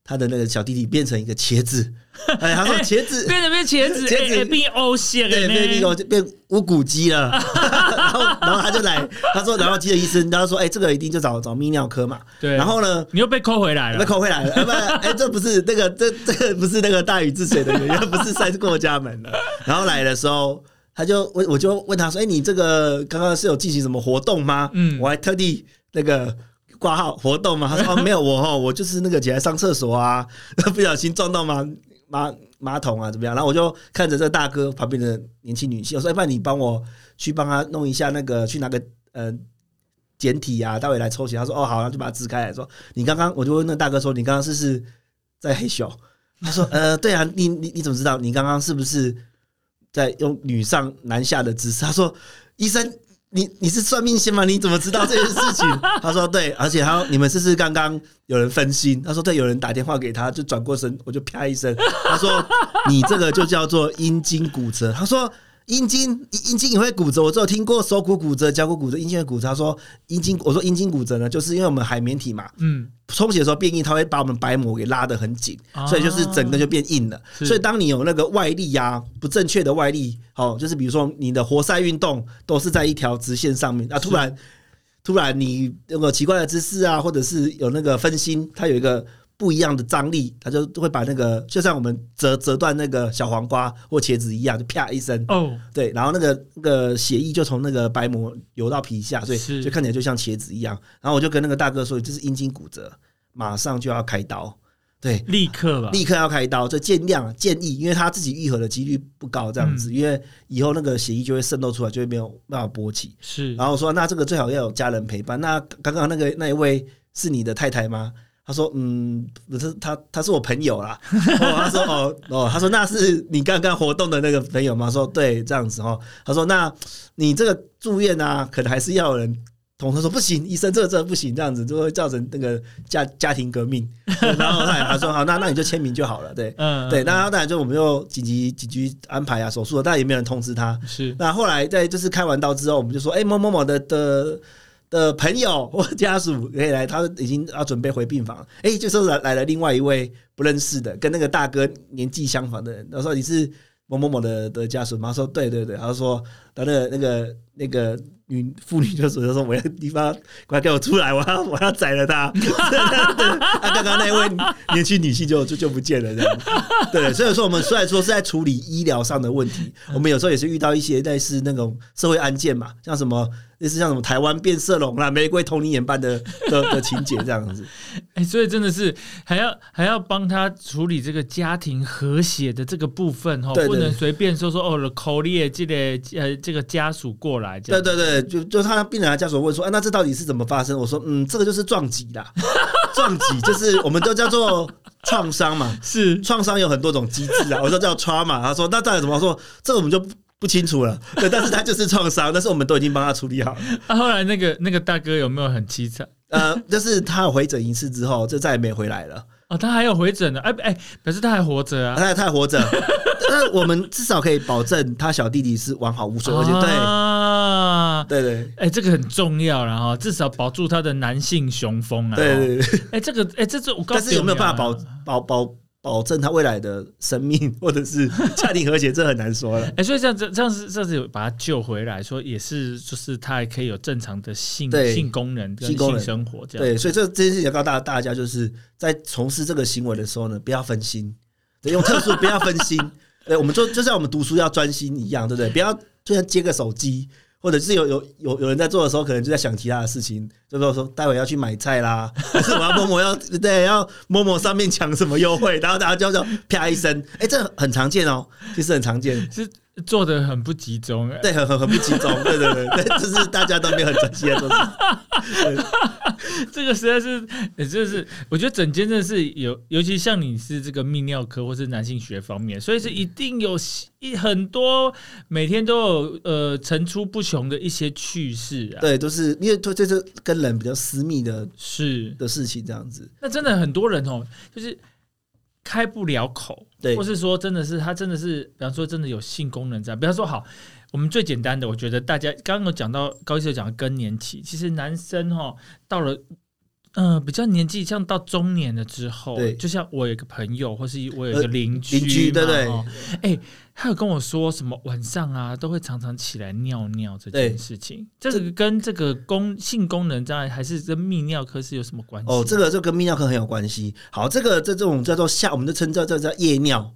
他的那个小弟弟变成一个茄子，哎，他说茄子。变成变茄子，茄子变欧线对，了变那呢。个变乌骨鸡了，然后然后他就来，他说，然后急诊医生，他说，哎、这个一定就找找泌尿科嘛，对，然后呢，你又被扣回来了被了。扣回来了，哎不，哎，这不是那个，这这个不是那个大禹治水的原因，不是三过家门了。然后来的时候，他就问，我就问他说：“哎，你这个刚刚是有进行什么活动吗？”嗯我还特地那个挂号活动嘛。他说：“ 哦，没有，我哦，我就是那个起来上厕所啊，不小心撞到马马马桶啊，怎么样？”然后我就看着这大哥旁边的年轻女性，我说：“哎，不然你帮我去帮他弄一下那个，去拿个呃。”简体啊，待会来抽血。他说：“哦，好，然后就把它支开来说，你刚刚我就问那大哥说，你刚刚是不是在黑咻？他说：呃，对啊，你你你怎么知道？你刚刚是不是在用女上男下的姿势？他说：医生，你你是算命先吗？你怎么知道这件事情？他说：对，而且他你们是不是刚刚有人分心？他说：对，有人打电话给他，就转过身，我就啪一声。他说：你这个就叫做阴茎骨折。他说。阴茎阴茎也会骨折，我只有听过手骨骨折、脚骨骨折、阴茎会骨折。他说阴茎，我说阴茎骨折呢，就是因为我们海绵体嘛，嗯，充血的时候变硬，它会把我们白膜给拉得很紧，啊所以就是整个就变硬了。所以当你有那个外力呀、不正确的外力，哦、就是比如说你的活塞运动都是在一条直线上面，啊，突然突然你有个奇怪的姿势啊，或者是有那个分心，它有一个不一样的张力，它就会把那个就像我们折折断那个小黄瓜或茄子一样，就啪一声，哦，对，然后那个那个血液就从那个白膜流到皮下，所以就看起来就像茄子一样。然后我就跟那个大哥说，这是阴茎骨折，马上就要开刀，对，立刻吧。立刻要开刀，就尽量建议，因为他自己愈合的几率不高，这样子，嗯因为以后那个血液就会渗透出来，就会没有办法勃起。是，然后我说，那这个最好要有家人陪伴。那刚刚那个那一位是你的太太吗？他说：“嗯，不是，他他是我朋友啦。哦”他说：“哦哦，他说那是你刚刚活动的那个朋友吗？”说：“对，这样子哦。”他说：“那你这个住院啊，可能还是要有人同。”事说：“不行，医生这个这个不行，这样子就会造成那个家家庭革命。”然后他他说：“好，那那你就签名就好了。”对嗯，对，那当然就我们就紧急紧急安排啊手术了，但也没有人通知他。是那后来在就是开完刀之后，我们就说，哎、某某某的的的的朋友或家属可以来，他已经要准备回病房了。哎、就说来来了另外一位不认识的，跟那个大哥年纪相仿的人。他说你是某某某的的家属吗？他说对对对。他说他那个那个那个女妇女就说就说我要你把快给我出来，我要我要宰了他。啊刚刚那位年轻女性就就就不见了，这样。对，所以说我们虽然说是在处理医疗上的问题，我们有时候也是遇到一些类似那种社会案件嘛，像什么类似像什么台湾变色龙啦、玫瑰童年眼般的的的情节这样子。哎、所以真的是还要还要帮他处理这个家庭和谐的这个部分哦，对对不能随便说说哦，口列这个呃这个家属过来这样。对对对，就就他病人的家属问说，啊，那这到底是怎么发生？我说，嗯，这个就是撞击啦，撞击就是我们都叫做创伤嘛，是创伤有很多种机制啊，我说叫 trauma，他说那到底怎么说？这个我们就不不清楚了，对，但是他就是创伤，但是我们都已经帮他处理好了。啊，后来那个那个大哥有没有很凄惨？呃，就是他有回诊一次之后，就再也没回来了。哦，他还有回诊的，哎哎，表示他还活着啊。他他还活着，那我们至少可以保证他小弟弟是完好无损，而且对啊，对对哎，这个很重要然后至少保住他的男性雄风啊。对对对，哎，这个哎，这是我告诉但是有没有办法保保保保证他未来的生命或者是家庭和谐，这很难说了。哎、所以这样子这样子这样子有把他救回来，说也是就是他还可以有正常的性性功能跟性性生活这样。对，所以这这件事情要告诉大大家，就是在从事这个行为的时候呢，不要分心，对，用特殊不要分心。对，我们就就像我们读书要专心一样，对不对？不要就像接个手机或者是有有有有人在做的时候，可能就在想其他的事情，就说说待会要去买菜啦，我要摸摸要 对要摸摸上面抢什么优惠，然后大家就就啪一声，哎、这很常见哦，其实很常见，是做的很不集中，哎对，很很很不集中，对对对对，就是大家都没有很专心在做事，这个实在是，也就是我觉得整间真的是有，尤其像你是这个泌尿科或是男性学方面，所以是一定有一很多每天都有呃层出不穷的一些趣事啊。，对，都是因为这这是跟人比较私密的事，的事情，这样子，那真的很多人哦，就是开不了口，对或是说真的是他真的是，比方说真的有性功能在，比方说好。我们最简单的，我觉得大家刚刚有讲到高医生讲的更年期，其实男生哈到了呃比较年纪像到中年了之后，对就像我有一个朋友，或是我有一个呃邻居嘛，邻居对对哦哎、他有跟我说什么晚上啊都会常常起来尿尿这件事情，这个跟这个功性功能障碍还是跟泌尿科是有什么关系？哦，这个就跟泌尿科很有关系。好，这个这这种叫做下，我们就称叫叫叫夜尿，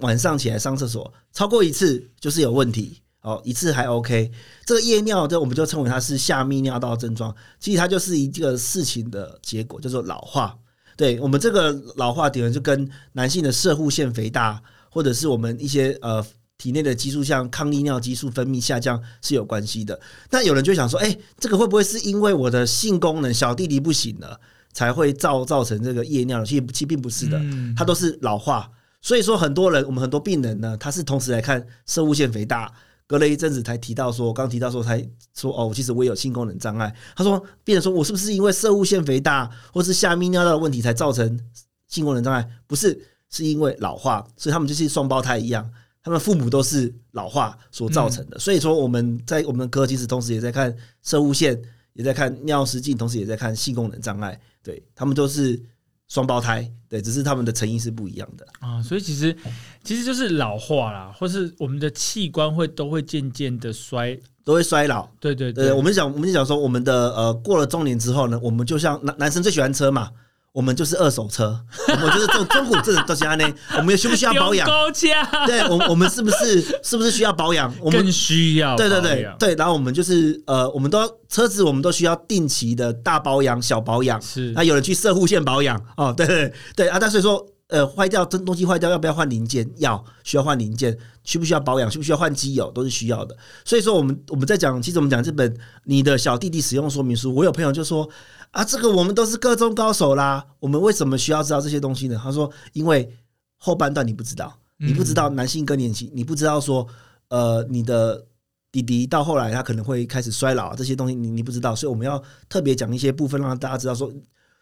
晚上起来上厕所超过一次就是有问题。哦，一次还 OK，这个夜尿，这我们就称为它是下泌尿道症状。其实它就是一个事情的结果，叫做老化。对我们这个老化点就跟男性的射护腺肥大，或者是我们一些呃体内的激素，像抗利尿激素分泌下降是有关系的。那有人就想说，哎、这个会不会是因为我的性功能小弟弟不行了，才会造造成这个夜尿？其实其实并不是的，嗯它都是老化。所以说，很多人我们很多病人呢，他是同时来看射物腺肥大，隔了一阵子才提到说，刚提到说才说哦，其实我也有性功能障碍。他说，病人说我是不是因为射物腺肥大或是下泌尿道的问题才造成性功能障碍？不是，是因为老化，所以他们就是双胞胎一样，他们父母都是老化所造成的。所以说我们在我们科其实同时也在看射物腺，也在看尿失禁，同时也在看性功能障碍，对他们都是双胞胎，对，只是他们的成因是不一样的。啊，所以其实其实就是老化啦，或是我们的器官会都会渐渐的衰，都会衰老。对对对，我们讲，我们就讲说，我们的呃，过了中年之后呢，我们就像男男生最喜欢车嘛，我们就是二手车，我们就是这种中古这种东西呢，我们需不需要保养？对，我我们是不是是不是需要保养？我们更需要对对对对，然后我们就是呃，我们都车子，我们都需要定期的大保养、小保养。是那有人去射护线保养哦，对对对啊，但所以说呃，坏掉真东西坏掉要不要换零件？要，需要换零件，需不需要保养？需不需要换机油？都是需要的。所以说我们我们在讲，其实我们讲这本你的小弟弟使用说明书，我有朋友就说啊，这个我们都是各中高手啦，我们为什么需要知道这些东西呢？他说，因为后半段你不知道，你不知道男性更年期，你不知道说呃你的。弟弟到后来，他可能会开始衰老，这些东西你你不知道，所以我们要特别讲一些部分，让大家知道说，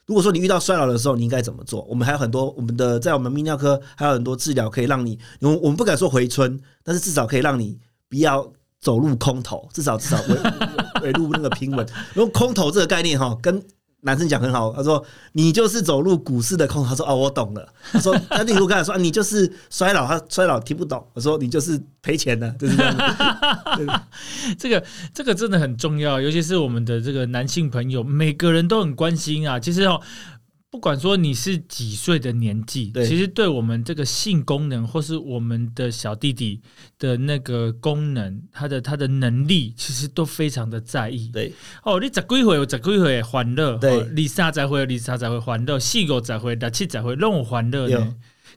如果说你遇到衰老的时候，你应该怎么做？我们还有很多，我们的在我们泌尿科还有很多治疗可以让你，我我们不敢说回春，但是至少可以让你不要走路空头，至少至少维维路那个平稳。用空头这个概念哈，跟男生讲很好，他说你就是走入股市的空，他说哦我懂了，他说那例如刚才说、你就是衰老，他衰老听不懂，我说你就是赔钱的，就是这样子。这个这个真的很重要，尤其是我们的这个男性朋友，每个人都很关心啊。其实哦，不管说你是几岁的年纪，对其实对我们这个性功能，或是我们的小弟弟的那个功能，他的他的能力，其实都非常的在意。对哦，你十几回有十几回的欢乐，对哦你三十回有你三十回欢乐，四五十回、六七十回让我欢乐。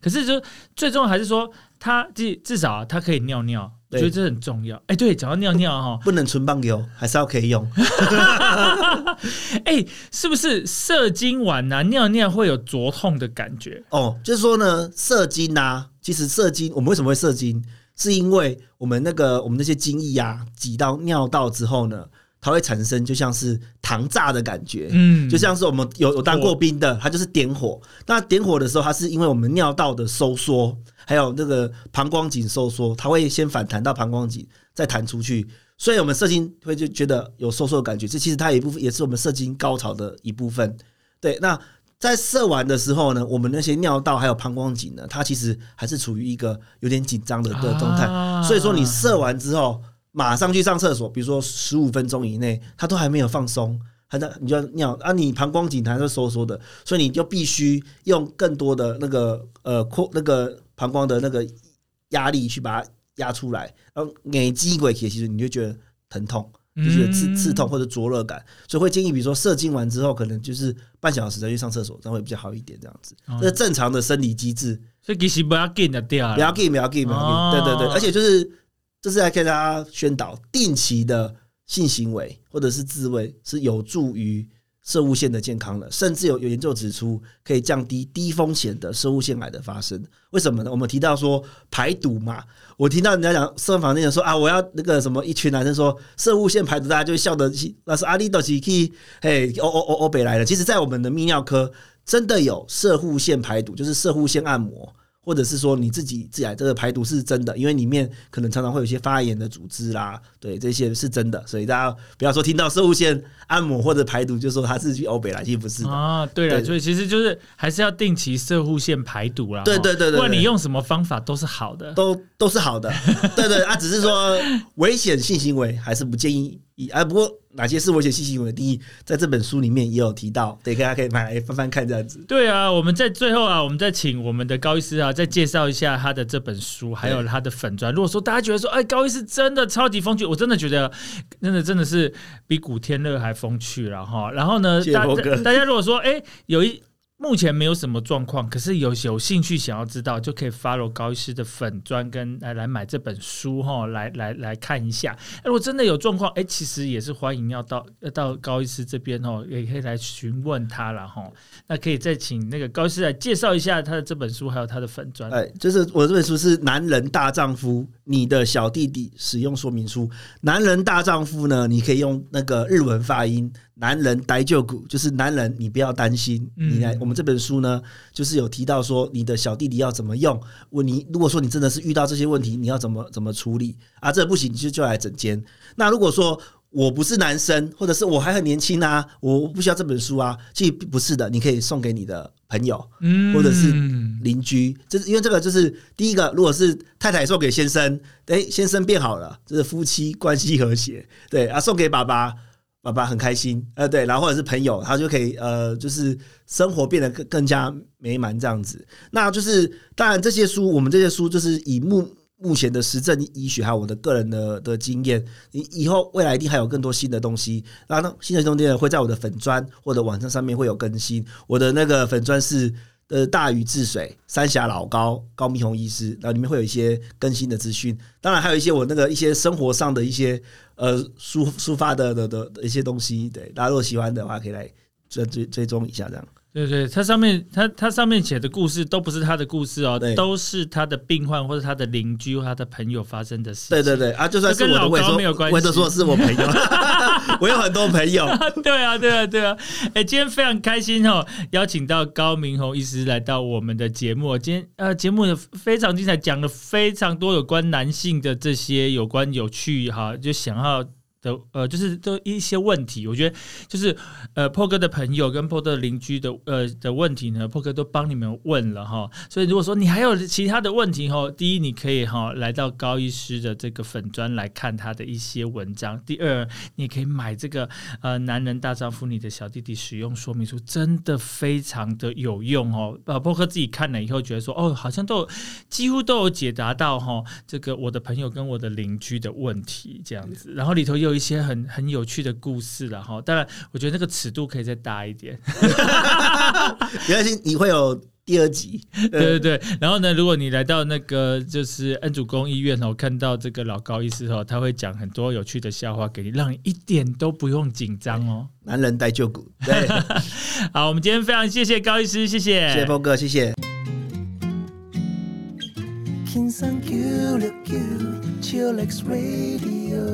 可是就最重要还是说，他至至少啊他可以尿尿，觉得这很重要。哎，对，讲到尿尿哈，不能存棒油，还是要可以用。哎，是不是射精完啊尿尿会有灼痛的感觉？哦，就是说呢，射精呐、其实射精，我们为什么会射精？是因为我们那个我们那些精液啊，挤到尿道之后呢，它会产生就像是糖炸的感觉。嗯，就像是我们有有当过兵的，它就是点火。那点火的时候，它是因为我们尿道的收缩，还有那个膀胱颈收缩，它会先反弹到膀胱颈，再弹出去。所以我们射精会就觉得有收缩的感觉，这其实它有一部分也是我们射精高潮的一部分。对，那在射完的时候呢，我们那些尿道还有膀胱颈呢，它其实还是处于一个有点紧张的的状态。啊所以说你射完之后，马上去上厕所，比如说十五分钟以内，它都还没有放松，还在你就要尿啊，你膀胱颈还是收缩的，所以你就必须用更多的那个呃扩那个膀胱的那个压力去把它压出来，然后眼肌鬼其实你就觉得疼痛，就是有刺嗯刺痛或者灼热感，所以会建议，比如说射精完之后，可能就是半小时再去上厕所，这样会比较好一点，这样子。哦。这是正常的生理机制，所以其实不要紧的掉了，不要 g 不要 g 不要哦。对对对，而且就是这是来跟大家宣导，定期的性行为或者是自慰是有助于射物腺的健康了，甚至有有研究指出可以降低低风险的射物腺癌的发生。为什么呢？我们提到说排毒嘛，我听到人家讲射房那人说啊，我要那个什么，一群男生说射物腺排毒，大家就会笑得，那是阿里斗奇 k 嘿，欧欧欧欧北来的。其实，在我们的泌尿科真的有射物腺排毒，就是射物腺按摩。或者是说你自己自己来这个排毒是真的，因为里面可能常常会有一些发炎的组织啦，对这些是真的，所以大家不要说听到射物线按摩或者排毒就说他是去欧北来，其实不是的。啊，对了，所以其实就是还是要定期射护腺排毒啦。哈对对对对不管你用什么方法都是好的。都都是好的，对对啊，只是说危险性行为还是不建议以啊。不过哪些是危险性行为的定义，在这本书里面也有提到，对，大家可以买来翻翻看这样子。对啊，我们在最后啊，我们再请我们的高医师啊，再介绍一下他的这本书，还有他的粉砖。如果说大家觉得说，哎，高医师真的超级风趣，我真的觉得，真的真的是比古天乐还风趣了哈。然后呢，大谢谢波哥大家如果说，哎，有一目前没有什么状况，可是有有兴趣想要知道，就可以 follow 高医师的粉砖跟来来买这本书哈，来来来看一下。哎如果真的有状况，哎，其实也是欢迎要到要到高医师这边哦，也可以来询问他了哈。那可以再请那个高医师来介绍一下他的这本书，还有他的粉砖。哎，就是我这本书是《男人大丈夫：你的小弟弟使用说明书》。男人大丈夫呢，你可以用那个日文发音“男人呆就股”，就是男人你不要担心。嗯你来，我们这本书呢，就是有提到说你的小弟弟要怎么用。问你，如果说你真的是遇到这些问题，你要怎么怎么处理啊？这不行，你就就来整间。那如果说我不是男生，或者是我还很年轻啊，我不需要这本书啊，其实不是的，你可以送给你的朋友。嗯或者是邻居，这是因为这个就是第一个，如果是太太送给先生，哎、先生变好了，这是夫妻关系和谐，对啊，送给爸爸，爸爸很开心，呃，对，然后或者是朋友，他就可以呃，就是生活变得更更加美满这样子。那就是当然这些书，我们这些书就是以目目前的实证医学还有我的个人的的经验，以以后未来一定还有更多新的东西。然后呢，新的东西呢会在我的粉砖或者网站上面会有更新。我的那个粉砖是呃大禹治水、三峡老高、高明宏医师，然后里面会有一些更新的资讯。当然还有一些我那个一些生活上的一些呃抒抒发的的的的一些东西。对，大家如果喜欢的话，可以来追追追踪一下这样。对对，它上面它它上面写的故事都不是他的故事哦，都是他的病患或者他的邻居或他的朋友发生的事情。对对对啊，就算是这跟老我的，我也说高没有关系我也都说是我朋友，我有很多朋友。对啊，对啊，对啊！哎，今天非常开心哦，邀请到高明宏医师来到我们的节目。今天呃，节目非常精彩，讲了非常多有关男性的这些有关有趣哈，就想要。的呃，就是都一些问题，我觉得就是呃，破哥的朋友跟破哥的邻居的呃的问题呢，破哥都帮你们问了哈。所以如果说你还有其他的问题哈，第一你可以哈来到高医师的这个粉砖来看他的一些文章，第二你可以买这个呃，男人大丈夫，你的小弟弟使用说明书真的非常的有用哦。呃，破哥自己看了以后觉得说，哦，好像都几乎都有解答到哈、这个我的朋友跟我的邻居的问题这样子，然后里头又有一些很很有趣的故事了哈。当然，我觉得那个尺度可以再大一点。没关系，你会有第二集。对对对，然后呢，如果你来到那个就是恩主公医院哦，看到这个老高医师哦，他会讲很多有趣的笑话给你，让你一点都不用紧张哦。男人带旧骨，对，好，我们今天非常谢谢高医师，谢谢，谢谢峰哥，谢谢。Chillax Radio.